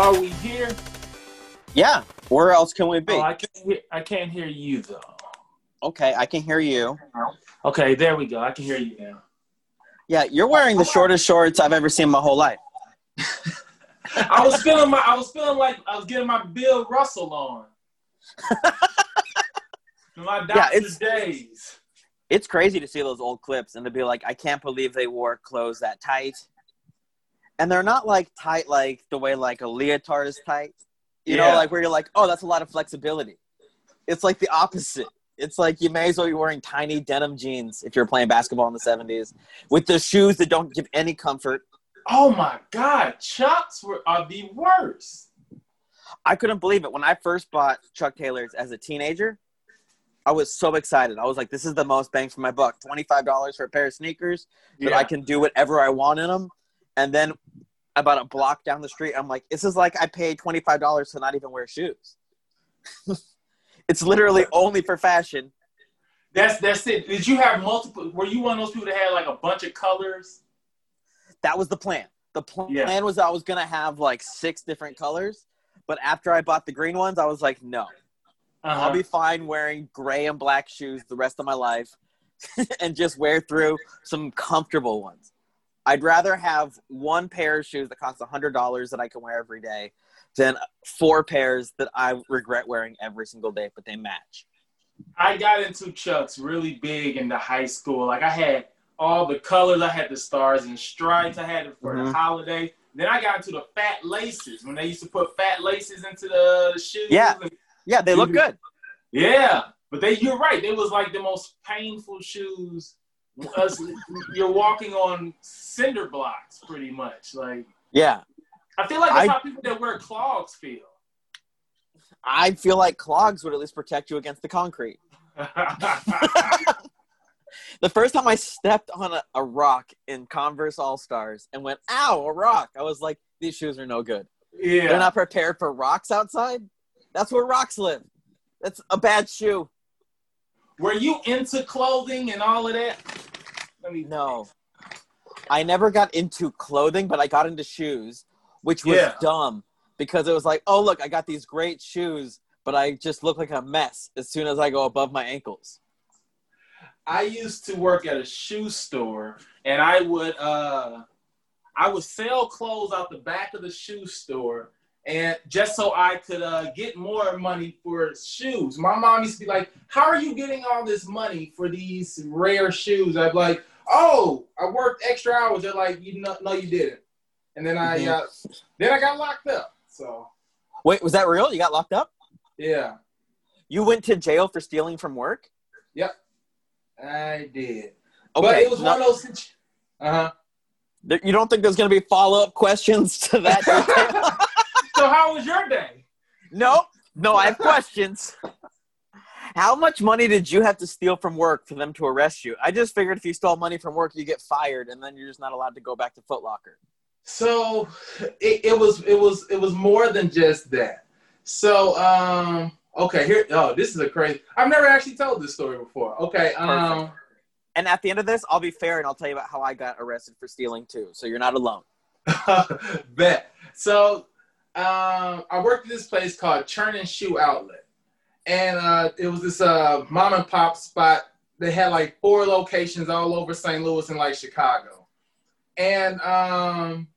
Are we here? Yeah. Where else can we be? Oh, I can't hear. I can't hear you though. okay, I can hear you. Okay, there we go. I can hear you now. Yeah, you're wearing the shortest shorts I've ever seen in my whole life. I was feeling my. I was feeling like I was getting my Bill Russell on. my Yeah, doctor's it's- days. It's crazy to see those old clips and to be like, I can't believe they wore clothes that tight. And they're not like tight like the way like a leotard is tight. You know, like where you're like, oh, that's a lot of flexibility. It's like the opposite. It's like you may as well be wearing tiny denim jeans if you're playing basketball in the 70s with the shoes that don't give any comfort. Oh my God, Chucks were are the worst. I couldn't believe it when I first bought Chuck Taylors as a teenager. I was so excited. I was like, "This is the most bang for my buck. Twenty five dollars for a pair of sneakers that I can do whatever I want in them." And then about a block down the street, I'm like, "This is like I paid twenty five dollars to not even wear shoes." it's literally only for fashion. That's that's it. Did you have multiple? Were you one of those people that had like a bunch of colors? That was the plan. The pl- Yeah. plan was I was gonna have like six different colors, but after I bought the green ones, I was like, "No, Uh-huh. I'll be fine wearing gray and black shoes the rest of my life and just wear through some comfortable ones. I'd rather have one pair of shoes that costs $100 that I can wear every day than four pairs that I regret wearing every single day, but they match. I got into Chucks really big into high school. Like I had all the colors. I had the stars and stripes. I had it for the Mhm. holiday. Then I got into the fat laces when they used to put fat laces into the shoes. Yeah. Yeah, they look good. Yeah, but they you're right. They was like the most painful shoes. Us- You're walking on cinder blocks, pretty much. Like Yeah. I feel like that's I- how people that wear clogs feel. I feel like clogs would at least protect you against the concrete. The first time I stepped on a, a rock in Converse All Stars and went, ow, a rock, I was like, these shoes are no good. yeah, They're not prepared for rocks outside. That's where rocks live. That's a bad shoe. Were you into clothing and all of that? Let me No. I never got into clothing, but I got into shoes, which was Yeah. dumb because it was like, oh, look, I got these great shoes, but I just look like a mess as soon as I go above my ankles. I used to work at a shoe store, and I would uh, I would sell clothes out the back of the shoe store, and just so I could uh, get more money for shoes. My mom used to be like, "How are you getting all this money for these rare shoes?" I'd be like, "Oh, I worked extra hours." They're like, "You know, no, you didn't." And then I Mhm. uh, then I got locked up. So Wait, was that real? You got locked up? yeah, You went to jail for stealing from work? Yep, I did. Okay. But it was no- one of those. Situ- uh huh. you don't think there's going to be follow up questions to that? detail? so how was your day? no, no, I have questions. How much money did you have to steal from work for them to arrest you? I just figured if you stole money from work, you get fired, and then you're just not allowed to go back to Foot Locker. So it, it was it was it was more than just that. So um okay here oh this is a crazy I've never actually told this story before. Okay um And at the end of this, I'll be fair and I'll tell you about how I got arrested for stealing too. So you're not alone. bet. So um I worked at this place called Churn and Shoe Outlet, and uh it was this uh mom and pop spot. They had like four locations all over St. Louis and like Chicago, and um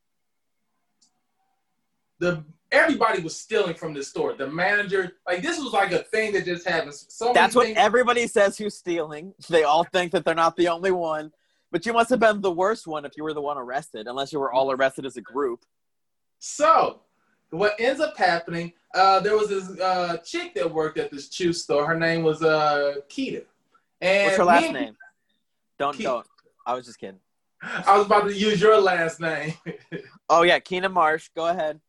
the everybody was stealing from the store. The manager, like this was like a thing that just happened. So That's what things- everybody says who's stealing. They all think that they're not the only one. But you must have been the worst one if you were the one arrested, unless you were all arrested as a group. So, what ends up happening? Uh, there was this uh, chick that worked at this shoe store. Her name was uh, Keita. And What's her last and- name? Don't Ke- don't. I was just kidding. I was about to use your last name. Oh yeah, Keenan Marsh. Go ahead.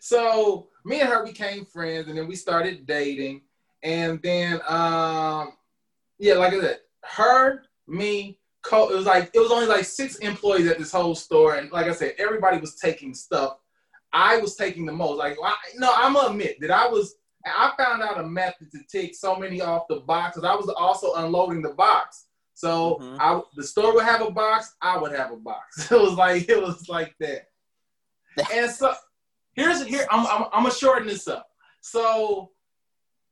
so me and her became friends, and then we started dating. And then, um, yeah, like I said, her, me, Co- it was like it was only like six employees at this whole store, and like I said, everybody was taking stuff. I was taking the most. Like, I, no, I'm gonna admit that I was. I found out a method to take so many off the boxes. I was also unloading the box. So Mhm. I, the store would have a box. I would have a box. It was like it was like that. and so here's here. I'm, I'm I'm gonna shorten this up. So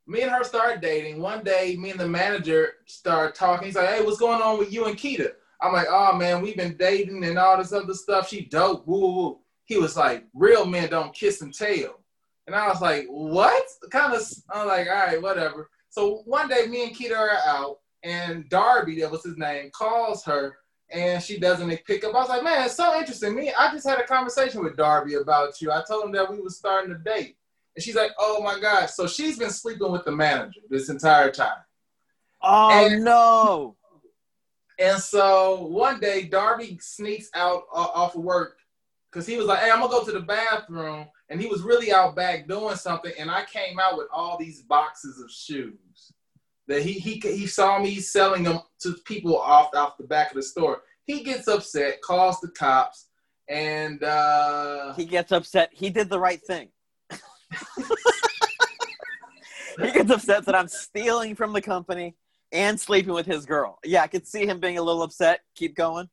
me and her started dating. One day, me and the manager started talking. He's like, "Hey, what's going on with you and Keita?" I'm like, "Oh man, we've been dating and all this other stuff. She dope." Woo woo woo. He was like, "Real men don't kiss and tell," and I was like, "What?" Kind of. I'm like, "All right, whatever." So one day, me and Keita are out, and Darby, that was his name, calls her, and she doesn't pick up. I was like, "Man, it's so interesting." Me, I just had a conversation with Darby about you. I told him that we were starting to date. And she's like, oh my God. So she's been sleeping with the manager this entire time. Oh and, no. And so one day Darby sneaks out uh, off of work because he was like, hey, I'm gonna go to the bathroom. And he was really out back doing something. And I came out with all these boxes of shoes that he he he saw me selling them to people off off the back of the store. He gets upset, calls the cops, and uh, he gets upset. He did the right thing he gets upset that I'm stealing from the company and sleeping with his girl. Yeah, I could see him being a little upset. Keep going.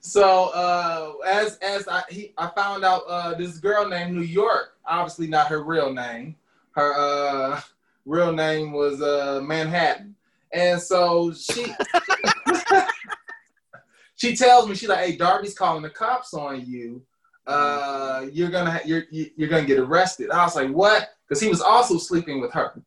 So uh, as as I he, I found out uh, this girl named New York, obviously not her real name. Her uh, real name was uh, Manhattan, and so she she tells me she's like, "Hey, Darby's calling the cops on you uh, you're gonna you're you're gonna get arrested. I was like, what? Because he was also sleeping with her,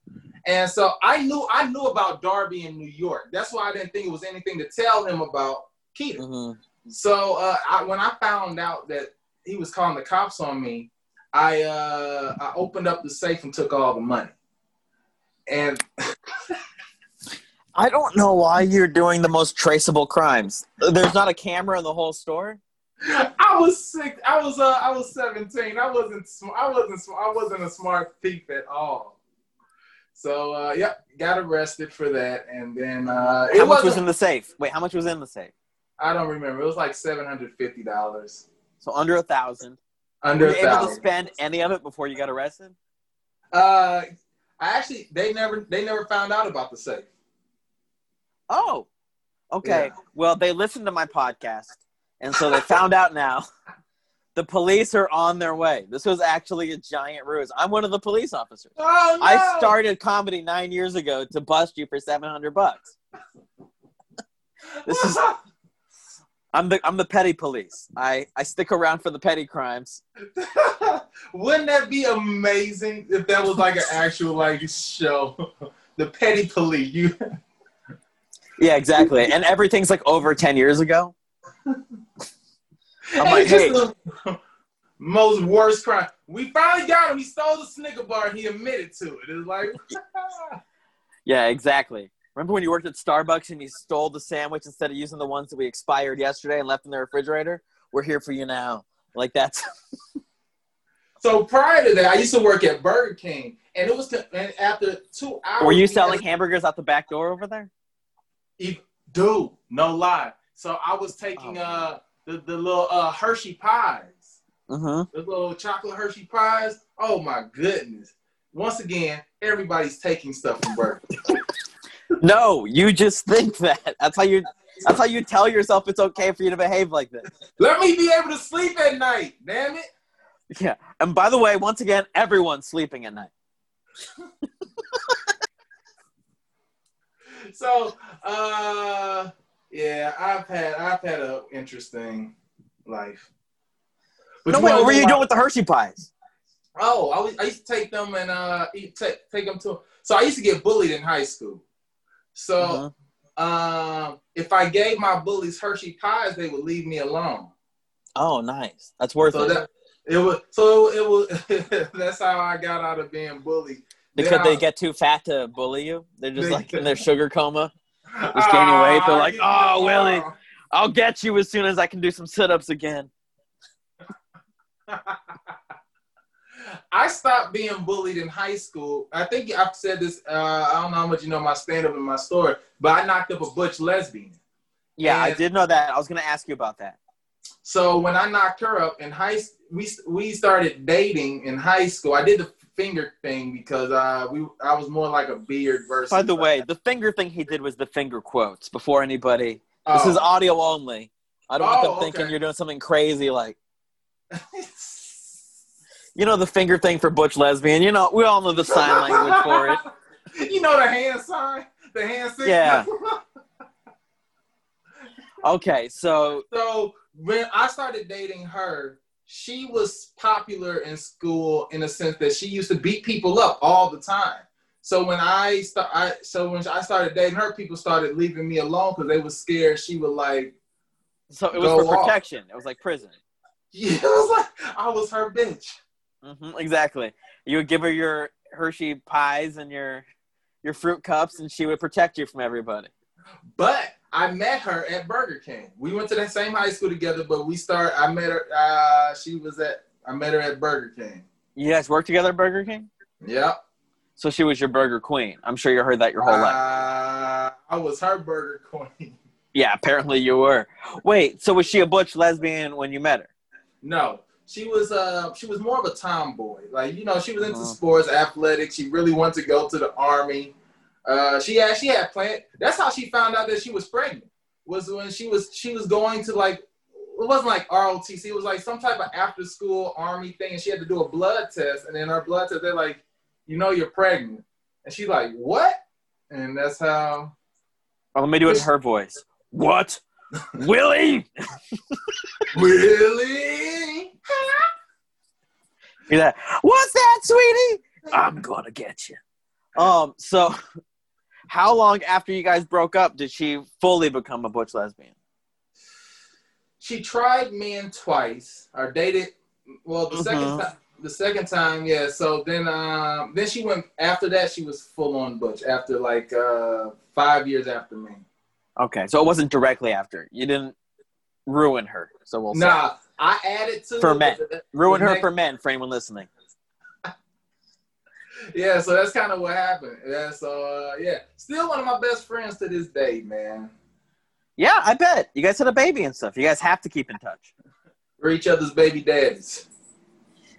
and so I knew I knew about Darby in New York. That's why I didn't think it was anything to tell him about Keita. Mm-hmm. So uh, I, when I found out that he was calling the cops on me, I uh, I opened up the safe and took all the money, and. I don't know why you're doing the most traceable crimes. There's not a camera in the whole store. I was sick. I was uh, I was 17. I wasn't I wasn't I wasn't a smart thief at all. So uh, yep, got arrested for that, and then uh, how much was in the safe? Wait, how much was in the safe? I don't remember. It was like seven hundred fifty dollars. So under a thousand. Under Were you able to spend any of it before you got arrested? Uh, I actually they never they never found out about the safe. Oh, okay. Yeah. Well, they listened to my podcast and so they found out now. The police are on their way. This was actually a giant ruse. I'm one of the police officers. Oh, no! I started comedy nine years ago to bust you for seven hundred bucks. this is I'm the I'm the petty police. I I stick around for the petty crimes. Wouldn't that be amazing if that was like an actual like show? the petty police. You. yeah, exactly. And everything's like over ten years ago. I'm like, hey. The most worst crime. We finally got him. He stole the Snicker bar and he admitted to it. It's like, yeah, exactly. Remember when you worked at Starbucks and you stole the sandwich instead of using the ones that we expired yesterday and left in the refrigerator? We're here for you now. Like that's. so prior to that, I used to work at Burger King, and it was and after two hours. Were you selling hamburgers out the back door over there? Dude, no lie. So I was taking oh. uh the, the little uh Hershey pies. Uh-huh. The little chocolate Hershey pies. Oh my goodness. Once again, everybody's taking stuff from birth. no, you just think that. That's how you that's how you tell yourself it's okay for you to behave like this. Let me be able to sleep at night, damn it. Yeah. And by the way, once again, everyone's sleeping at night. so uh yeah, I've had I've had an interesting life. But no, wait, what were you doing with the Hershey pies? Oh, I, was, I used to take them and uh, eat, take, take them to. So I used to get bullied in high school. So uh-huh. um, if I gave my bullies Hershey pies, they would leave me alone. Oh, nice. That's worth so it. That, it was so it was. that's how I got out of being bullied. Because they get too fat to bully you. They're just they, like in their sugar coma was gaining weight. They're like, oh, Willie, I'll get you as soon as I can do some sit ups again. I stopped being bullied in high school. I think I've said this. Uh, I don't know how much you know my stand up and my story, but I knocked up a butch lesbian. Yeah, and I did know that. I was going to ask you about that. So when I knocked her up in high, we we started dating in high school. I did the finger thing because uh, we I was more like a beard versus. By the way, the finger thing he did was the finger quotes before anybody. Oh. This is oh. audio only. I don't oh, want them thinking okay. you're doing something crazy like. You know the finger thing for butch lesbian. You know we all know the sign language for it. You know the hand sign, the hand signal. Yeah. Okay, so So when I started dating her, she was popular in school in a sense that she used to beat people up all the time. So when I start, I so when I started dating her, people started leaving me alone because they was scared she would like. so it was for off. protection. It was like prison. Yeah, it was like I was her bitch. Hmm exactly. You would give her your Hershey pies and your your fruit cups, and she would protect you from everybody. But I met her at Burger King. We went to the same high school together, but we start. I met her. Uh, she was at. I met her at Burger King. You guys worked together at Burger King, Yep. so she was your burger queen. I'm sure you heard that your whole life. Uh, I was her burger queen. Yeah, apparently you were. Wait, so was she a butch lesbian when you met her? No, she was. Uh, she was more of a tomboy. Like you know, she was into Uh-huh. sports, athletics. She really wanted to go to the army. Uh, she had she had planned. That's how she found out that she was pregnant. Was when she was she was going to like it wasn't like ROTC. It was like some type of after school army thing, and she had to do a blood test. And then her blood test, they're like, you know, you're pregnant. And she's like, what? And that's how. Oh, let me do it in her voice. What? Willie? Really? Hear that? What's that, sweetie? I'm gonna get you. Um. So, how long after you guys broke up did she fully become a butch lesbian? she tried men twice or dated well the second Mhm. time the second time yeah so then um then she went after that she was full on butch after like uh five years after me Okay, so it wasn't directly after. You didn't ruin her. So we'll say. I added to For men. ruin her next- for men. For anyone listening. yeah so that's kind of what happened yeah so uh yeah still one of my best friends to this day man Yeah, I bet you guys had a baby and stuff. You guys have to keep in touch. we're each other's baby daddies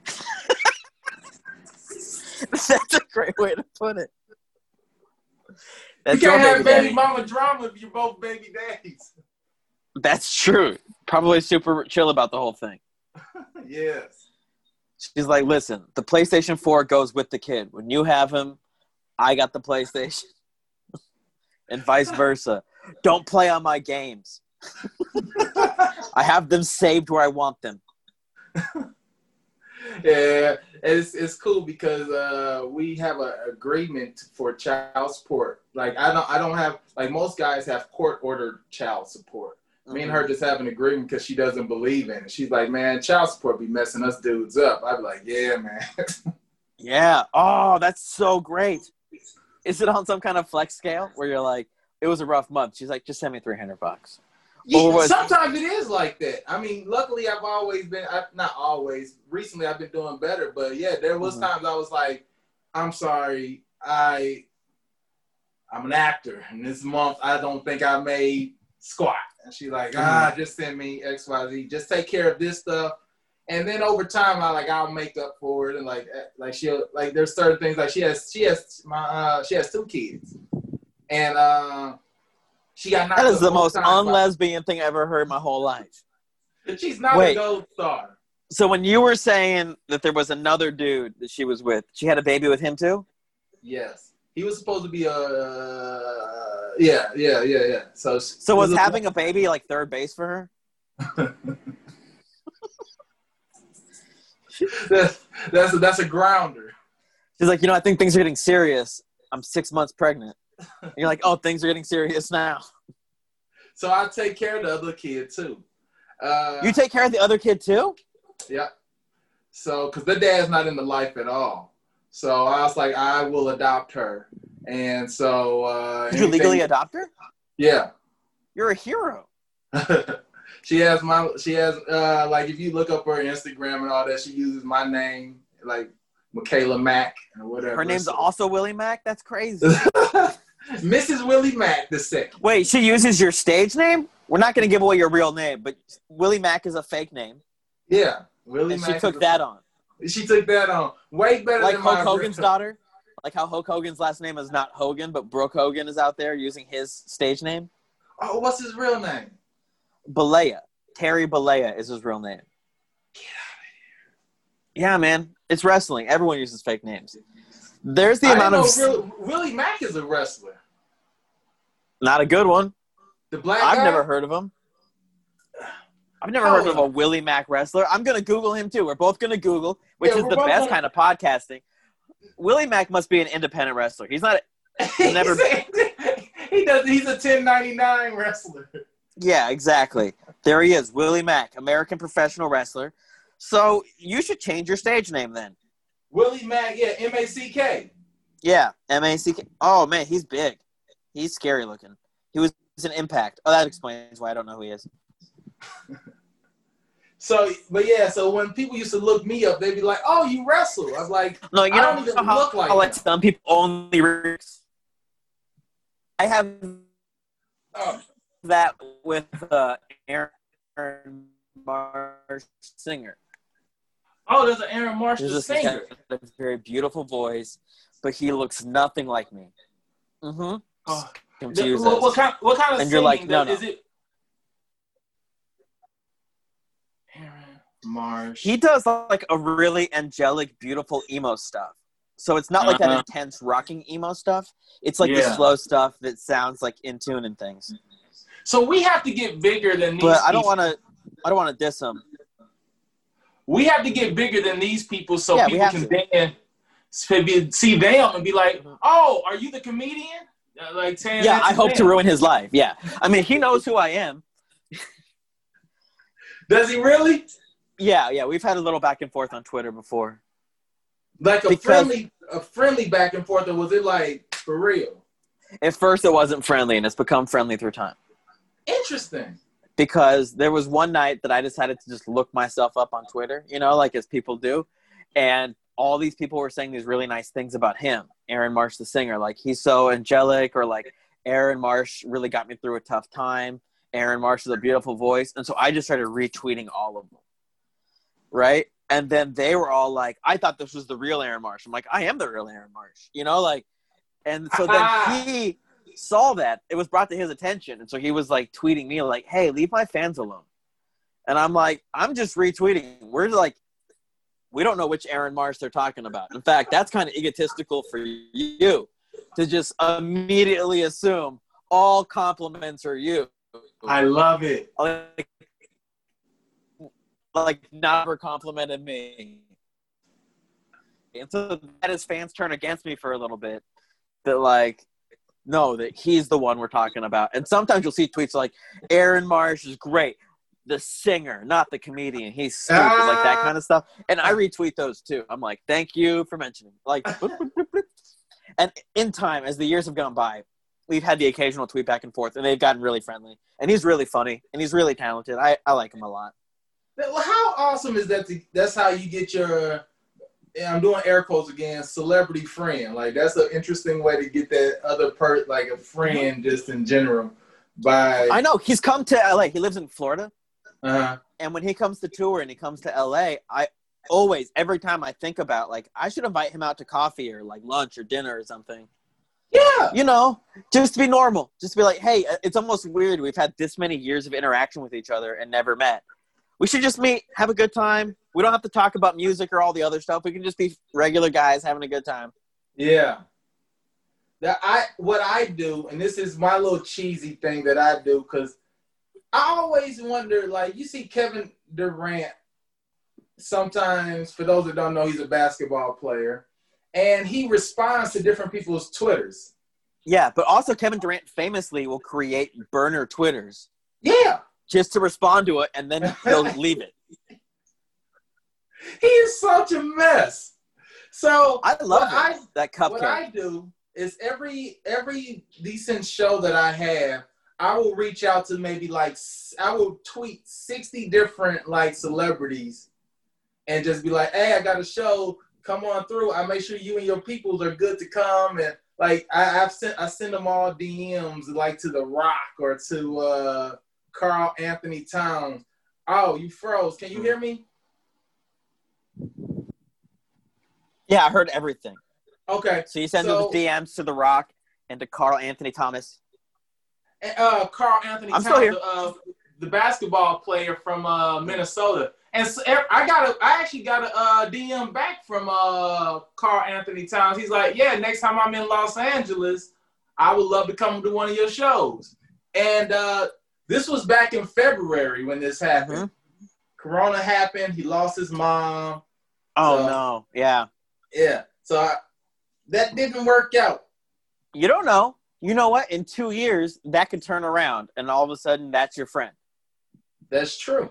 That's a great way to put it. you can't have baby, baby mama drama if you're both baby daddies That's true. Probably super chill about the whole thing. yes She's like, listen, the PlayStation 4 goes with the kid. When you have him, I got the PlayStation. and vice versa. Don't play on my games. I have them saved where I want them. Yeah, it's it's cool because uh, we have an agreement for child support. Like I don't I don't have like most guys have court ordered child support. Me and her just have an agreement because she doesn't believe in it. She's like, man, child support be messing us dudes up. I'd be like, yeah, man. Yeah. Oh, that's so great. Is it on some kind of flex scale where you're like, it was a rough month? She's like, just send me 300 bucks. Yeah, was- sometimes it is like that. I mean, luckily I've always been I, not always. Recently I've been doing better, but yeah, there was Mhm. times I was like, I'm sorry, I I'm an actor, and this month I don't think I made squat. And she's like, ah, just send me X Y Z. Just take care of this stuff. And then over time, I like I'll make up for it, and like eh, like she'll like there's certain things like she has she has my uh, she has two kids, and uh, she got knocked That is the most unlesbian thing I ever heard in my whole life. She's not Wait. a gold star. So when you were saying that there was another dude that she was with, she had a baby with him too? Yes, he was supposed to be a. Yeah, yeah, yeah, yeah. So, So was having a baby like third base for her? that's that's a, that's a grounder. She's like, you know, I think things are getting serious. I'm six months pregnant. And you're like, oh, things are getting serious now. So I take care of the other kid too. Uh, You take care of the other kid too? yeah. So, because the dad's not in the life at all, so I was like, I will adopt her, and so uh, Did you anything- legally adopt her? Yeah. You're a hero. she has my she has uh like if you look up her Instagram and all that, she uses my name like Michaela Mack or whatever. Her name's So- also Willie Mack. That's crazy. Mrs. Willie Mack the second. Wait, she uses your stage name? We're not going to give away your real name, but Willie Mack is a fake name, Yeah, Willie and Mack. she took that on. She took that on way better Like than my Hulk Hogan's daughter. Like how Hulk Hogan's last name is not Hogan, but Brooke Hogan is out there using his stage name. Oh, what's his real name? Bollea. Terry Bollea is his real name. Get out of here. Yeah, man, it's wrestling. Everyone uses fake names. There's the I amount of Willie, Willie Mack is a wrestler. not a good one. The black I've guy? never heard of him. I've never How heard of a Willie Mack wrestler. I'm gonna Google him too. We're both gonna Google, which Yeah, is the best gonna- kind of podcasting. Willie Mack must be an independent wrestler. He's not. Never- he does. He's a 1099 wrestler. Yeah, exactly. There he is, Willie Mack, American professional wrestler. So you should change your stage name then. Willie Mack, yeah, M A C K. Yeah, M A C K. Oh man, he's big. He's scary looking. He was an impact. Oh, that explains why I don't know who he is. So, but yeah, so when people used to look me up, they'd be like, "Oh, you wrestle." I was like, No, you I know don't even how, look like how, like that. some people only. I have oh, that with uh, Aaron Marsh singer. "Oh, there's an Aaron Marsh, He's the guy singer." with a very beautiful voice, but he looks nothing like me. Mm-hmm. Oh, what, what kind? What kind of And you're like, no, no. Is it Marsh? He does like a really angelic, beautiful emo stuff. So it's not like that Uh-huh. intense rocking emo stuff. It's like the slow stuff that sounds like in tune and things. so we have to get bigger than these. But I don't want to. I don't want to diss him. We have to get bigger than these people so Yeah, people can then see them and be like, "Oh, are you the comedian?" Uh, Like saying, Yeah, I hope to ruin his life. Yeah, I mean, he knows who I am. Does he really? Yeah, yeah, we've had a little back and forth on Twitter before. Like a Because- friendly, a friendly back and forth, or was it like for real? At first, it wasn't friendly, and it's become friendly through time. Interesting. because there was one night that I decided to just look myself up on Twitter, you know, like as people do. And all these people were saying these really nice things about him, Aaron Marsh, the singer. Like, he's so angelic, or like, Aaron Marsh really got me through a tough time. Aaron Marsh is a beautiful voice. And so I just started retweeting all of them. Right. And then they were all like, I thought this was the real Aaron Marsh. I'm like, I am the real Aaron Marsh, you know, like, and so then he saw that it was brought to his attention and so he was like tweeting me like hey leave my fans alone and i'm like i'm just retweeting we're like we don't know which aaron marsh they're talking about in fact that's kind of egotistical for you to just immediately assume all compliments are you I love it. like, like never complimented me. And so that his fans turn against me for a little bit that like no that he's the one we're talking about. And sometimes you'll see tweets like aaron marsh is great the singer not the comedian he's stupid like that Ah. kind of stuff. And i retweet those too. I'm like thank you for mentioning like boop, boop, boop, boop. and in time as the years have gone by we've had the occasional tweet back and forth and they've gotten really friendly. And he's really funny and he's really talented. I, I like him a lot how awesome is that? To, that's how you get your. I'm doing air quotes again. Celebrity friend. Like that's an interesting way to get that other part, like a friend, just in general. By i know he's come to la he lives in florida uh, And when he comes to tour and he comes to LA, I always, every time I think about like I should invite him out to coffee or like lunch or dinner or something. yeah, You know, just to be normal, just to be like, hey, it's almost weird. We've had this many years of interaction with each other and never met. We should just meet, have a good time. We don't have to talk about music or all the other stuff. We can just be regular guys having a good time. yeah. That I what I do, and this is my little cheesy thing that I do, because I always wonder, like you see Kevin Durant. Sometimes, for those that don't know, he's a basketball player, and he responds to different people's twitters. Yeah, but also Kevin Durant famously will create burner Twitters Yeah, just to respond to it and then he'll leave it. he is such a mess. So I love. I that cupcake. what. I do is every every decent show that I have, I will reach out to maybe like I will tweet sixty different like celebrities, and just be like, "Hey, I got a show. Come on through. I make sure you and your peoples are good to come." And like I, I've sent I send them all DMs like to The Rock or to uh, Karl-Anthony Towns. Oh, you froze. Can you hear me? Yeah, I heard everything. Okay. So you send So- the DMs to The Rock and to Carl Anthony Thomas. uh, Carl Anthony I'm Towns, still here. Uh, the basketball player from uh, Minnesota. And so, I got a, I actually got a uh, DM back from uh, Karl-Anthony Towns. He's like, yeah, next time I'm in Los Angeles, I would love to come to one of your shows. And uh, this was back in February when this happened. Mm-hmm. Corona happened. He lost his mom. Oh so, no! Yeah. Yeah. So I, that didn't work out. You don't know. You know what? In two years, that could turn around, and all of a sudden, that's your friend. That's true.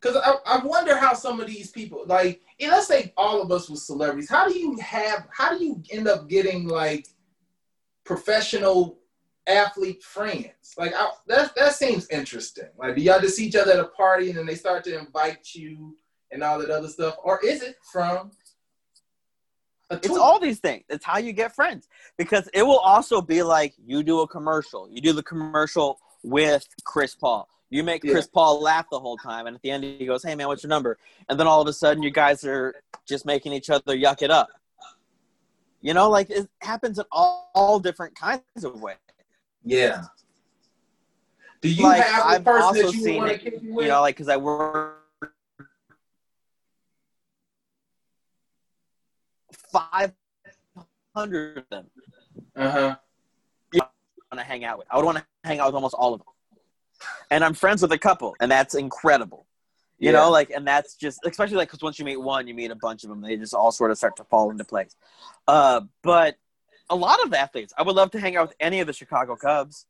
Because I, I wonder how some of these people, like, let's say all of us were celebrities. How do you have? How do you end up getting like professional athlete friends? Like, I, that that seems interesting. Like, do y'all just see each other at a party and then they start to invite you and all that other stuff, or is it from it's all these things. It's how you get friends because it will also be like you do a commercial. You do the commercial with Chris Paul. You make yeah. Chris Paul laugh the whole time, and at the end he goes, "Hey man, what's your number?" And then all of a sudden you guys are just making each other yuck it up. You know, like it happens in all, all different kinds of ways. Yeah. Do you like, have a I've person that you want to keep You know, like because I work five hundred of them. Uh huh. Want to hang out with? I would want to hang out with almost all of them, and I'm friends with a couple, and that's incredible. You yeah. know, like, and that's just especially like because once you meet one, you meet a bunch of them. They just all sort of start to fall into place. Uh, but a lot of athletes, I would love to hang out with any of the Chicago Cubs.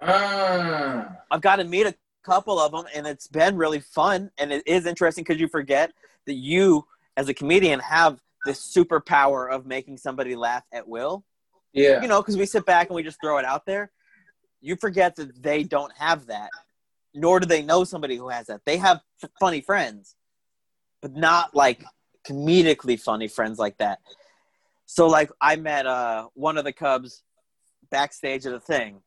Uh. I've got to meet a couple of them, and it's been really fun. And it is interesting because you forget that you, as a comedian, have this superpower of making somebody laugh at will. Yeah. You know, because we sit back and we just throw it out there. You forget that they don't have that, nor do they know somebody who has that. They have f- funny friends, but not like comedically funny friends like that. So, like, I met uh, one of the Cubs backstage at a thing,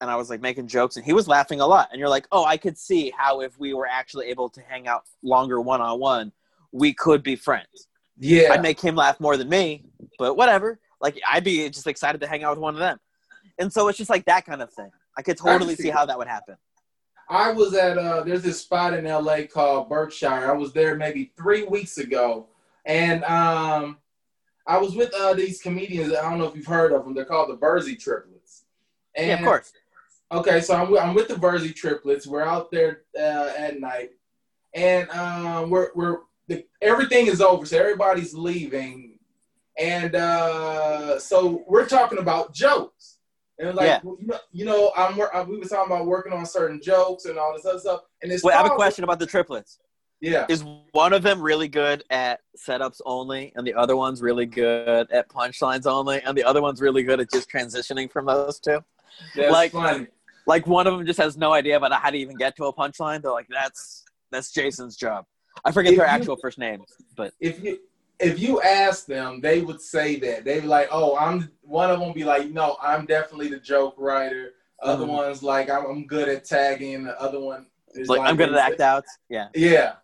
and I was like making jokes, and he was laughing a lot. And you're like, oh, I could see how if we were actually able to hang out longer one on one, we could be friends. Yeah. I'd make him laugh more than me, but whatever. Like I'd be just excited to hang out with one of them. And so it's just like that kind of thing. I could totally I see, see how that would happen. I was at uh there's this spot in LA called Berkshire. I was there maybe three weeks ago. And um I was with uh these comedians. I don't know if you've heard of them. They're called the Bursey triplets. And, yeah, of course. Okay, so I'm, I'm with the Bursey triplets. We're out there uh, at night, and um, we're we're the, everything is over, so everybody's leaving, and uh, so we're talking about jokes. And like, yeah. you know, you know, I'm we were talking about working on certain jokes and all this other stuff. And this. Wait, I have a question about the triplets. Yeah. Is one of them really good at setups only, and the other one's really good at punchlines only, and the other one's really good at just transitioning from those two? That's like, funny. Like one of them just has no idea about how to even get to a punchline. They're like, "That's that's Jason's job." I forget if their you, actual first names, but if you if you ask them, they would say that they'd be like, "Oh, I'm." One of them be like, "No, I'm definitely the joke writer." Other mm-hmm. ones like, I'm, "I'm good at tagging." The other one is like, "I'm good at act outs." Yeah, yeah.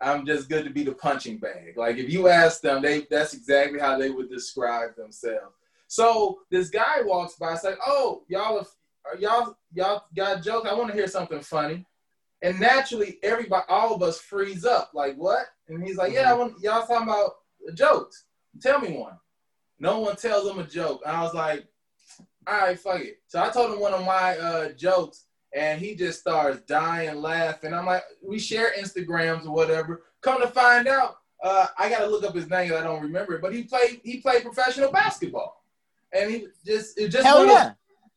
I'm just good to be the punching bag. Like if you ask them, they that's exactly how they would describe themselves. So this guy walks by, it's like, "Oh, y'all are, y'all y'all got jokes? I want to hear something funny." And naturally, everybody, all of us freeze up. Like, what? And he's like, yeah, I want, y'all talking about jokes. Tell me one. No one tells him a joke. And I was like, all right, fuck it. So I told him one of my uh, jokes, and he just starts dying laughing. I'm like, we share Instagrams or whatever. Come to find out, uh, I got to look up his name. I don't remember it, but he played he played professional basketball, and he just it just hell yeah.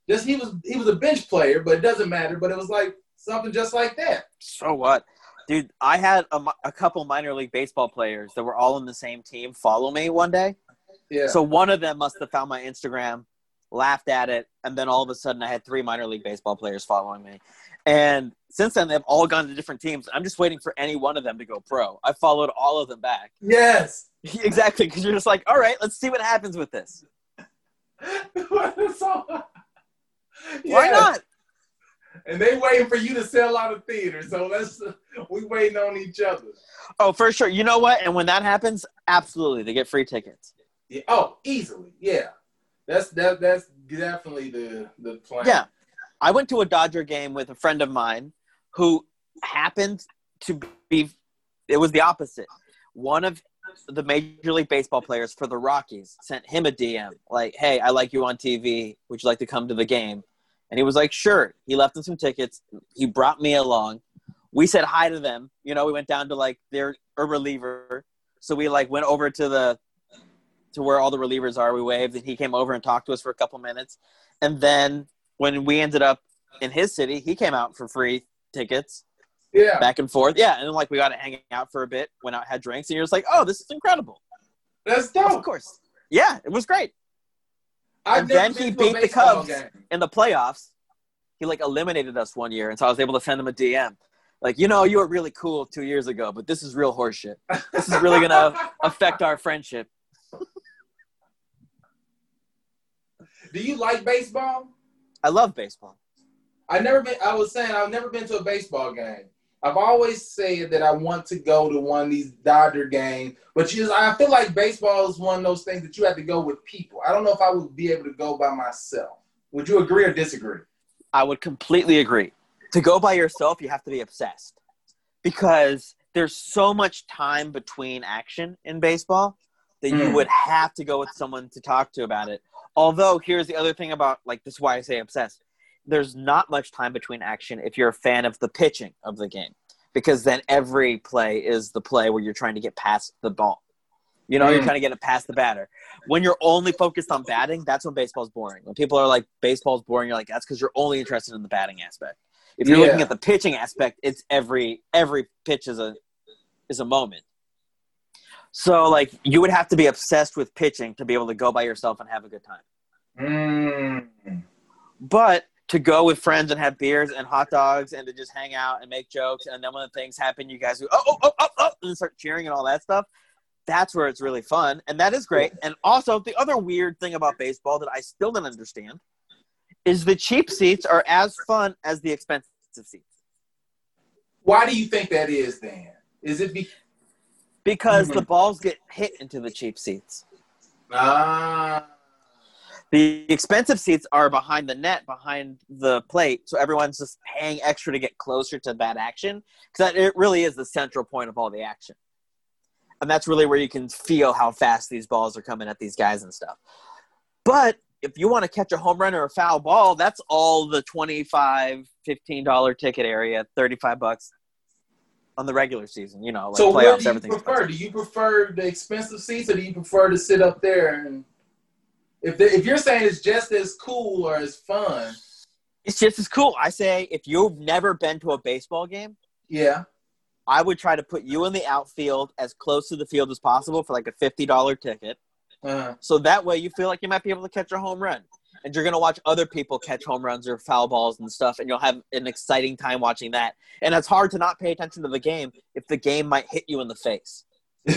Just he was he was a bench player, but it doesn't matter. But it was like something just like that. So what? Dude, I had a, a couple minor league baseball players that were all in the same team follow me one day. Yeah. So one of them must have found my Instagram, laughed at it, and then all of a sudden I had three minor league baseball players following me. And since then, they've all gone to different teams. I'm just waiting for any one of them to go pro. I followed all of them back. Yes. exactly, because you're just like, all right, let's see what happens with this. Why not? and they waiting for you to sell out of theaters. So let's we waiting on each other. Oh, for sure. You know what? And when that happens, absolutely, they get free tickets. Yeah. Oh, easily. Yeah. That's that. That's definitely the the plan. Yeah. I went to a Dodger game with a friend of mine who happened to be it was the opposite. One of the Major League Baseball players for the Rockies sent him a DM like, "Hey, I like you on TV. Would you like to come to the game?" And he was like, "Sure." He left him some tickets. He brought me along. We said hi to them. You know, we went down to like their a reliever. So we like went over to the to where all the relievers are. We waved, and he came over and talked to us for a couple minutes. And then when we ended up in his city, he came out for free tickets Yeah. back and forth. Yeah, and then like we got to hang out for a bit, went out, had drinks, and you're just like, oh, this is incredible. That's dope. Of course. Yeah, it was great. I've And then he beat the Cubs. game. In the playoffs, he like eliminated us one year, and so I was able to send him a DM. Like, you know, you were really cool two years ago, but this is real horseshit. This is really gonna affect our friendship. Do you like baseball? I love baseball. I never been. I was saying I've never been to a baseball game. I've always said that I want to go to one of these Dodger games, but you just, I feel like baseball is one of those things that you have to go with people. I don't know if I would be able to go by myself. Would you agree or disagree? I would completely agree. To go by yourself, you have to be obsessed because there's so much time between action in baseball that you Mm. would have to go with someone to talk to about it. Although, here's the other thing about like this is why I say obsessed. There's not much time between action if you're a fan of the pitching of the game because then every play is the play where you're trying to get past the ball. You know, you're Mm. trying to get it past the batter. When you're only focused on batting, that's when baseball's boring. When people are like, baseball's boring, you're like, that's because you're only interested in the batting aspect. If you're Yeah. looking at the pitching aspect, it's every every pitch is a is a moment. So like you would have to be obsessed with pitching to be able to go by yourself and have a good time. Mm. But to go with friends and have beers and hot dogs and to just hang out and make jokes and then when the things happen, you guys go oh oh oh oh, oh and start cheering and all that stuff. That's where it's really fun, and that is great. And also, the other weird thing about baseball that I still don't understand is the cheap seats are as fun as the expensive seats Why do you think that is? dan is it be? Because Mhm. the balls get hit into the cheap seats. Ah. The expensive seats are behind the net, behind the plate, so everyone's just paying extra to get closer to that action because it really is the central point of all the action, and that's really where you can feel how fast these balls are coming at these guys and stuff. But if you want to catch a home run or a foul ball, that's all the 25 $15 ticket area, 35 bucks on the regular season, you know, like so playoffs, do you everything's prefer? Do you prefer the expensive seats, or do you prefer to sit up there? And if the, if you're saying it's just as cool or as fun, It's just as cool. I say if you've never been to a baseball game, yeah. I would try to put you in the outfield as close to the field as possible for like a fifty dollar ticket. Uh, So that way you feel like you might be able to catch a home run. And you're gonna watch other people catch home runs or foul balls and stuff, and you'll have an exciting time watching that. And it's hard to not pay attention to the game if the game might hit you in the face.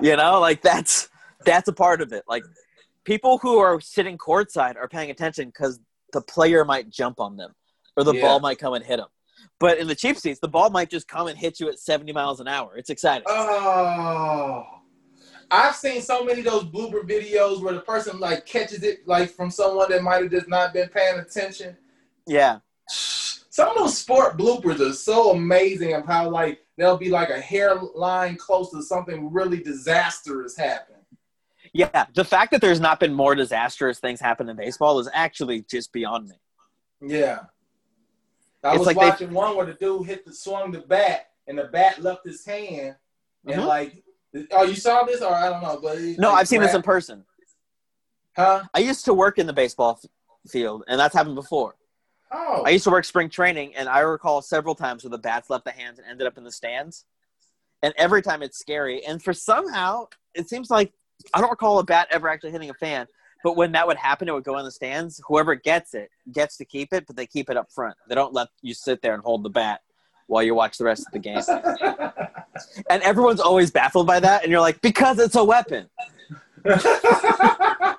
You know, like that's that's a part of it. Like people who are sitting courtside are paying attention because the player might jump on them or the Yeah. ball might come and hit them. But in the cheap seats, the ball might just come and hit you at 70 miles an hour. It's exciting. oh, I've seen so many of those blooper videos where the person like catches it like from someone that might have just not been paying attention. yeah. Some of those sport bloopers are so amazing of how like there'll be like a hairline close to something really disastrous happen. Yeah. The fact that there's not been more disastrous things happen in baseball is actually just beyond me. Yeah. I It's was like they- watching one where the dude hit the swung the bat and the bat left his hand and Mhm. like oh you saw this or I don't know but it, No, I've seen this in person. huh I used to work in the baseball f- field, and that's happened before. oh I used to work spring training, and I recall several times where the bats left the hands and ended up in the stands. And every time it's scary. And for somehow, it seems like I don't recall a bat ever actually hitting a fan. But when that would happen, it would go in the stands. Whoever gets it gets to keep it, but they keep it up front. They don't let you sit there and hold the bat while you watch the rest of the game. And everyone's always baffled by that. And you're like, because it's a weapon. I,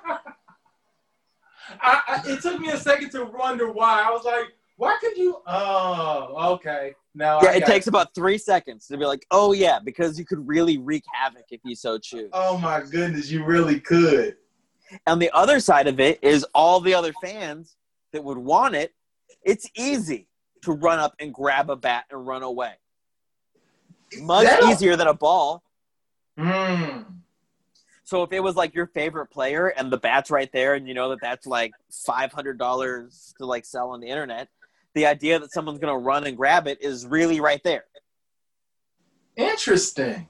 I, it took me a second to wonder why. I was like, why could you? Oh, okay. Now Yeah, it takes about three seconds to be like, oh, yeah, because you could really wreak havoc if you so choose. Oh my goodness, you really could. And the other side of it is all the other fans that would want it. It's easy. To run up and grab a bat and run away. Much easier than a ball. Mm. So if it was like your favorite player and the bat's right there, and you know that that's like five hundred dollars to like sell on the internet, the idea that someone's gonna run and grab it is really right there, Interesting.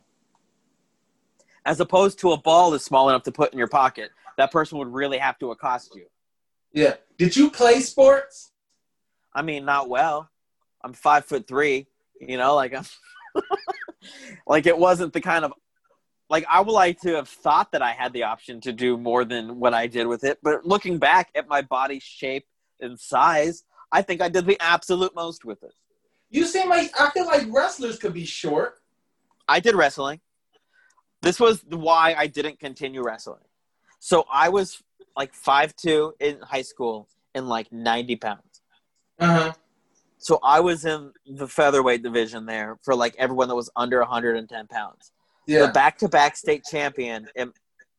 as opposed to a ball that's small enough to put in your pocket. That person would really have to accost you. Yeah. Did you play sports? I mean, not well. I'm five foot three. You know, like I'm like it wasn't the kind of like I would like to have thought that I had the option to do more than what I did with it. But looking back at my body shape and size, I think I did the absolute most with it. You seem like I feel like wrestlers could be short. I did wrestling. This was why I didn't continue wrestling. So I was like five two in high school and like 90 pounds. Uh huh. So I was in the featherweight division there for like everyone that was under 110 pounds. Yeah. The back-to-back state champion in,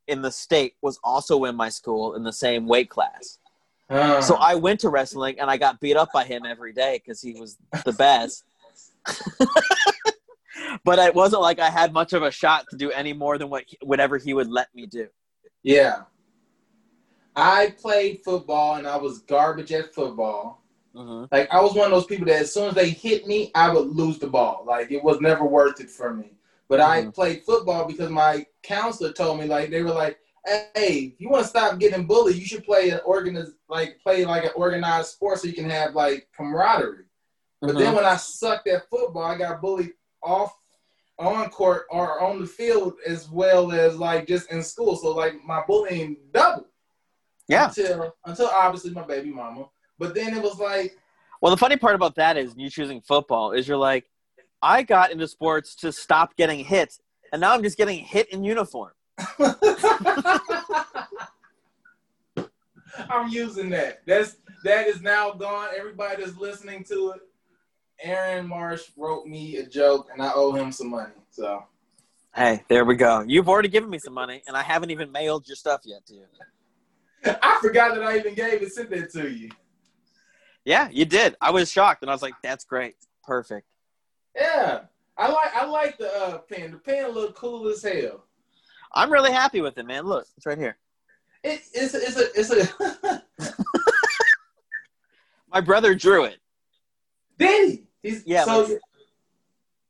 in the state was also in my school in the same weight class. Uh, So I went to wrestling and I got beat up by him every day because he was the best. but it wasn't like I had much of a shot to do any more than what he, whatever he would let me do. yeah. I played football and I was garbage at football. Hmm Like I was one of those people that as soon as they hit me, I would lose the ball. Like it was never worth it for me. But I Mhm. played football because my counselor told me like they were like, "Hey, if you want to stop getting bullied, you should play an organized like play like an organized sport so you can have like camaraderie." But then when I sucked at football, I got bullied off on court or on the field as well as like just in school. So like my bullying doubled Yeah. until until obviously my baby mama. But then it was like Well, the funny part about that is you choosing football is you're like, I got into sports to stop getting hit, and now I'm just getting hit in uniform. I'm using that. That's that is now gone. Everybody that's listening to it. Aaron Marsh wrote me a joke, and I owe him some money. So Hey, there we go. You've already given me some money, and I haven't even mailed your stuff yet to you. I forgot that I even gave it, sent that to you. Yeah, you did. I was shocked, and I was like, "That's great, perfect." Yeah, I like I like the uh, pen. The pen look cool as hell. I'm really happy with it, man. Look, it's right here. It, it's it's a it's a. My brother drew it. Did he? He's Yeah, So my-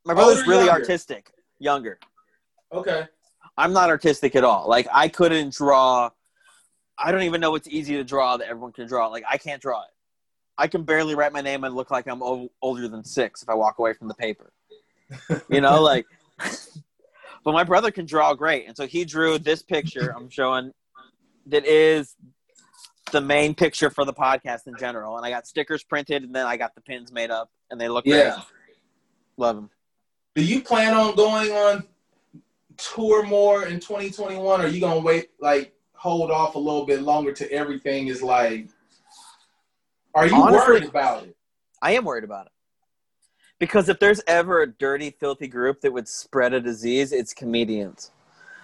My brother's really younger? artistic, younger. okay. I'm not artistic at all. Like I couldn't draw. I don't even know what's easy to draw that everyone can draw. Like I can't draw it. I can barely write my name and look like I'm o- older than six if I walk away from the paper. You know, like. but my brother can draw great, and so he drew this picture. I'm showing that is the main picture for the podcast in general. And I got stickers printed, and then I got the pins made up, and they look Yeah. great. Love them. Do you plan on going on tour more in 2021, or are you gonna wait, like, hold off a little bit longer to everything is like? Are you Honestly- worried about it? I am worried about it. Because if there's ever a dirty, filthy group that would spread a disease, it's comedians.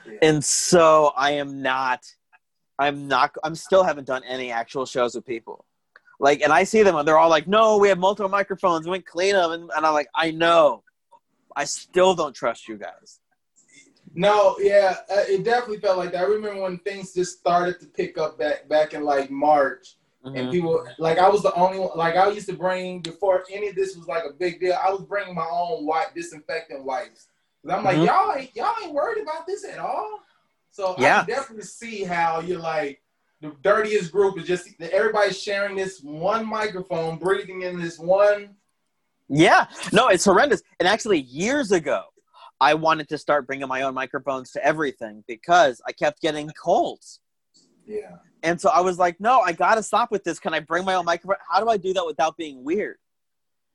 Yeah. And so I am not, I'm not, I'm still haven't done any actual shows with people. Like, and I see them and they're all like, no, we have multiple microphones. We can clean them. And, and I'm like, I know. I still don't trust you guys. No, yeah, uh, it definitely felt like that. I remember when things just started to pick up back back in like March, and Mhm. people like I was the only one. Like I used to bring before any of this was like a big deal. I was bringing my own white disinfectant wipes. 'Cause I'm like, Mhm. y'all ain't y'all ain't worried about this at all. So I Yeah. can definitely see how you're like the dirtiest group is just everybody's sharing this one microphone, breathing in this one. Yeah, no, it's horrendous. And actually, years ago, I wanted to start bringing my own microphones to everything because I kept getting colds. Yeah. And so I was like, no, I got to stop with this. Can I bring my own microphone? How do I do that without being weird?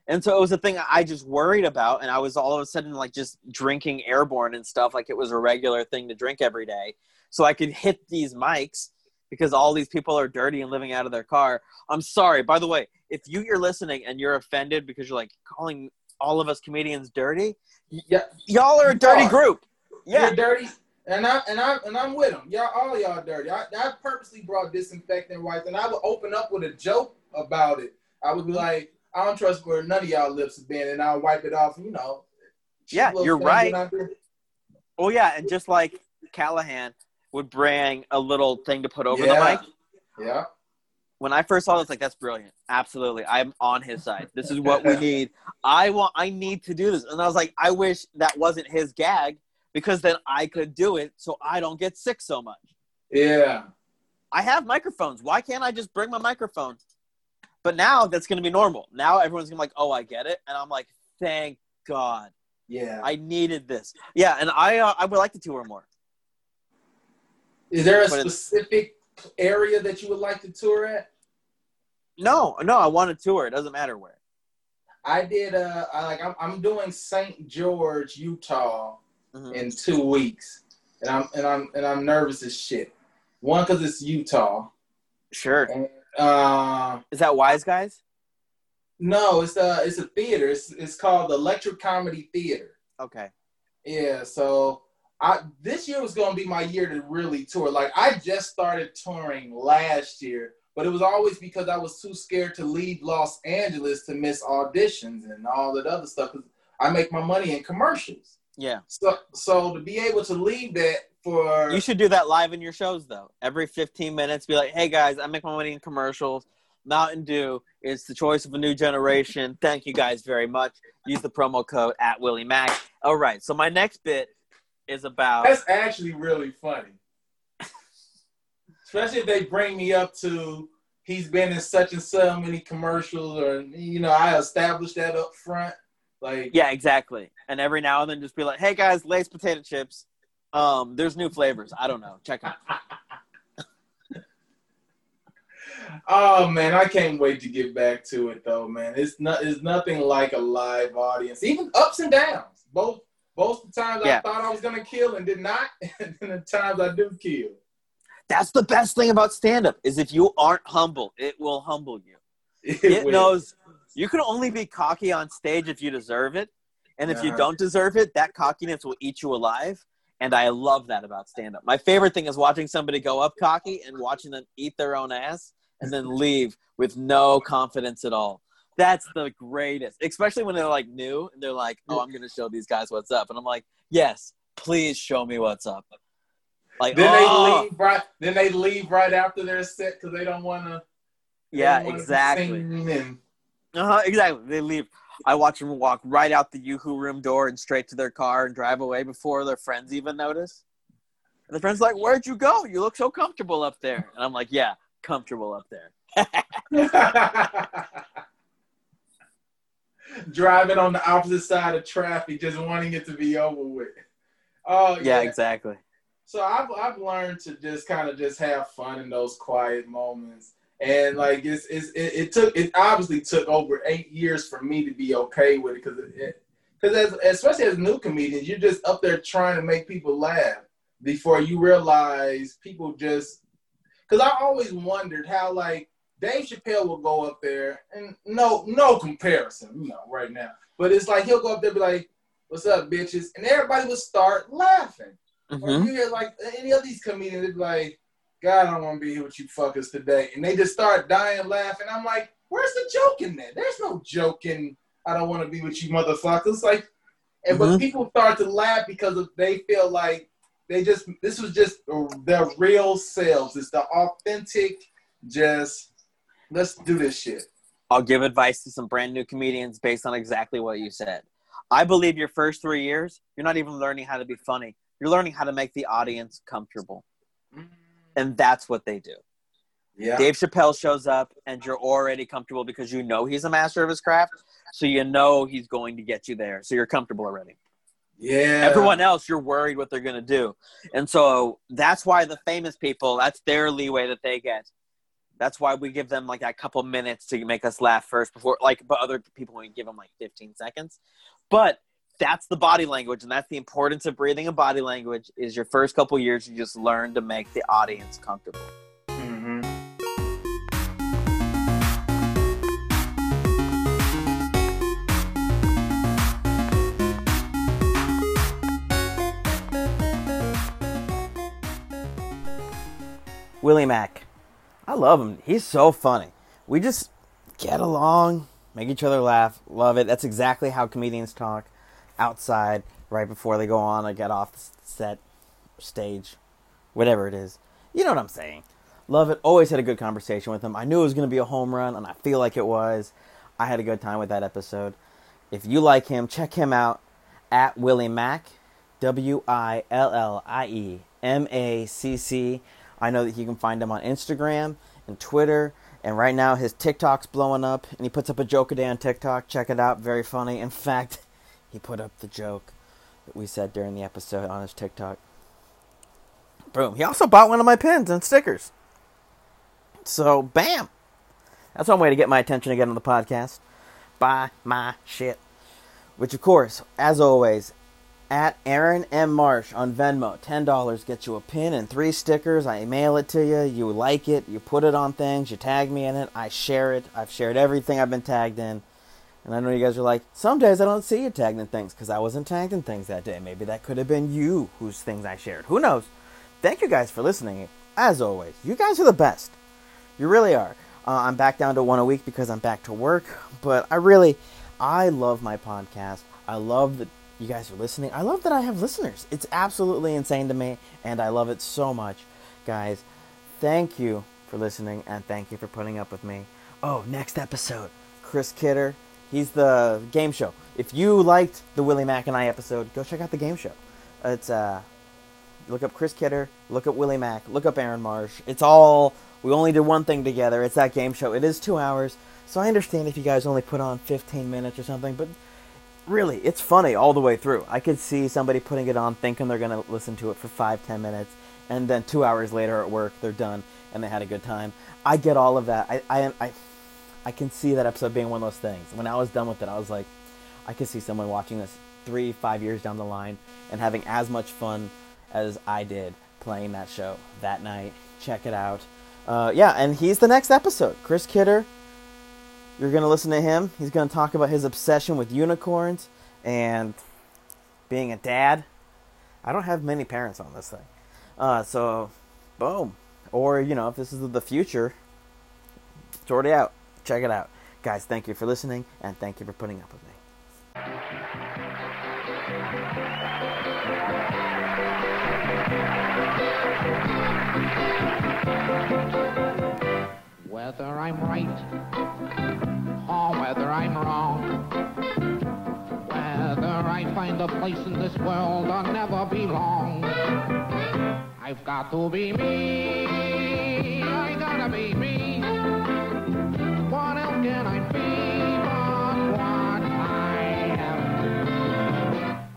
And so it was a thing I just worried about. And I was all of a sudden like just drinking airborne and stuff like it was a regular thing to drink every day. So I could hit these mics because all these people are dirty and living out of their car. I'm sorry. By the way, if you, you're listening and you're offended because you're like calling all of us comedians dirty, Yeah. y'all are a dirty group. Yeah. You're dirty. And I and I and I'm with them. Y'all, all y'all dirty. I, I purposely brought disinfectant wipes, and I would open up with a joke about it. I would be mm-hmm. like, I don't trust where none of y'all lips have been, and I'll wipe it off. You know. Yeah, you're right. Oh yeah, and just like Callahan would bring a little thing to put over yeah. the mic. Yeah. When I first saw this, like that's brilliant. Absolutely, I'm on his side. This is what we need. I want. I need to do this, and I was like, I wish that wasn't his gag because then I could do it, so I don't get sick so much. Yeah. I have microphones. Why can't I just bring my microphone? But now that's going to be normal. Now everyone's going to be like, oh, I get it. And I'm like, thank God. Yeah. I needed this. Yeah. And I, uh, I would like to tour more. Is there a but specific area that you would like to tour at? No, no, I want to tour. It doesn't matter where. I did. Uh, I, like I'm, I'm doing St. George, Utah, mm-hmm. in two weeks, and I'm and I'm and I'm nervous as shit. One because it's Utah. Sure. And, uh, Is that Wise Guys? No, it's a it's a theater. It's it's called the Electric Comedy Theater. Okay. Yeah, so I this year was gonna be my year to really tour. Like I just started touring last year, but it was always because I was too scared to leave Los Angeles to miss auditions and all that other stuff. Because I make my money in commercials. Yeah. So so to be able to leave that for You should do that live in your shows though. Every 15 minutes be like, "Hey guys, I make my money in commercials. Mountain Dew is the choice of a new generation. Thank you guys very much. Use the promo code at Willie Mack." All right. So my next bit is about That's actually really funny. Especially if they bring me up to he's been in such and so many commercials or you know, I established that up front. Like Yeah, exactly. And every now and then just be like, "Hey guys, Lay's potato chips. Um, there's new flavors. I don't know. Check out." oh man, I can't wait to get back to it though, man. It's not it's nothing like a live audience. Even ups and downs. Both both the times yeah. I thought I was gonna kill and did not, and the times I do kill. That's the best thing about stand up is if you aren't humble, it will humble you. It, it knows you can only be cocky on stage if you deserve it. And if uh-huh. you don't deserve it, that cockiness will eat you alive. And I love that about stand up. My favorite thing is watching somebody go up cocky and watching them eat their own ass and then leave with no confidence at all. That's the greatest, especially when they're like new and they're like, "Oh, I'm gonna show these guys what's up," and I'm like, "Yes, please show me what's up." Like then oh. they leave right. Then they leave right after their set because they don't want to. Yeah, exactly. Uh-huh, exactly. They leave. I watch them walk right out the YooHoo room door and straight to their car and drive away before their friends even notice. And the friend's like, "Where'd you go? You look so comfortable up there." And I'm like, "Yeah, comfortable up there." Driving on the opposite side of traffic, just wanting it to be over with. Oh yeah, yeah exactly. So I've I've learned to just kind of just have fun in those quiet moments and like it's, it's it, it, took it obviously took over eight years for me to be okay with it because it because as especially as new comedians you're just up there trying to make people laugh before you realize people just because I always wondered how like Dave Chappelle will go up there and no no comparison you know right now. But it's like he'll go up there and be like what's up bitches? And everybody would start laughing. Mm-hmm. or you hear like any of these comedians they'd be like God, I don't want to be here with you fuckers today. And they just start dying laughing. I'm like, where's the joke in there? There's no joke in I don't want to be with you motherfuckers. Like, and mm-hmm. but people start to laugh because of, they feel like they just this was just their real selves. It's the authentic. Just let's do this shit. I'll give advice to some brand new comedians based on exactly what you said. I believe your first three years, you're not even learning how to be funny. You're learning how to make the audience comfortable. And that's what they do. Yeah. Dave Chappelle shows up, and you're already comfortable because you know he's a master of his craft. So you know he's going to get you there. So you're comfortable already. Yeah. Everyone else, you're worried what they're going to do. And so that's why the famous people, that's their leeway that they get. That's why we give them like a couple minutes to make us laugh first before, like, but other people, we give them like 15 seconds. But that's the body language and that's the importance of breathing and body language is your first couple years you just learn to make the audience comfortable mm-hmm. willie mack i love him he's so funny we just get along make each other laugh. Love it. That's exactly how comedians talk outside right before they go on or get off the set, stage, whatever it is. You know what I'm saying. Love it. Always had a good conversation with him. I knew it was going to be a home run, and I feel like it was. I had a good time with that episode. If you like him, check him out at Willie Mack, W I L L I E M A C C. I know that you can find him on Instagram and Twitter. And right now his TikTok's blowing up, and he puts up a joke a day on TikTok. Check it out, very funny. In fact, he put up the joke that we said during the episode on his TikTok. Boom. He also bought one of my pins and stickers. So, bam. That's one way to get my attention again on the podcast. Buy my shit. Which, of course, as always, at Aaron M. Marsh on Venmo. $10 gets you a pin and three stickers. I mail it to you. You like it. You put it on things. You tag me in it. I share it. I've shared everything I've been tagged in. And I know you guys are like, some days I don't see you tagged in things because I wasn't tagged in things that day. Maybe that could have been you whose things I shared. Who knows? Thank you guys for listening. As always, you guys are the best. You really are. Uh, I'm back down to one a week because I'm back to work. But I really, I love my podcast. I love that you guys are listening. I love that I have listeners. It's absolutely insane to me, and I love it so much. Guys, thank you for listening, and thank you for putting up with me. Oh, next episode, Chris Kidder. He's the game show. If you liked the Willie Mack and I episode, go check out the game show. It's uh, look up Chris Kidder, look up Willie Mack, look up Aaron Marsh. It's all we only did one thing together. It's that game show. It is two hours, so I understand if you guys only put on 15 minutes or something, but really, it's funny all the way through. I could see somebody putting it on thinking they're going to listen to it for five, ten minutes, and then two hours later at work, they're done and they had a good time. I get all of that. I, I, I, I can see that episode being one of those things. When I was done with it, I was like, I could see someone watching this three, five years down the line and having as much fun as I did playing that show that night. Check it out. Uh, yeah, and he's the next episode. Chris Kidder, you're going to listen to him. He's going to talk about his obsession with unicorns and being a dad. I don't have many parents on this thing. Uh, so, boom. Or, you know, if this is the future, it's already out. Check it out. Guys, thank you for listening and thank you for putting up with me. Whether I'm right or whether I'm wrong, whether I find a place in this world or never belong, I've got to be me. I gotta be can I be?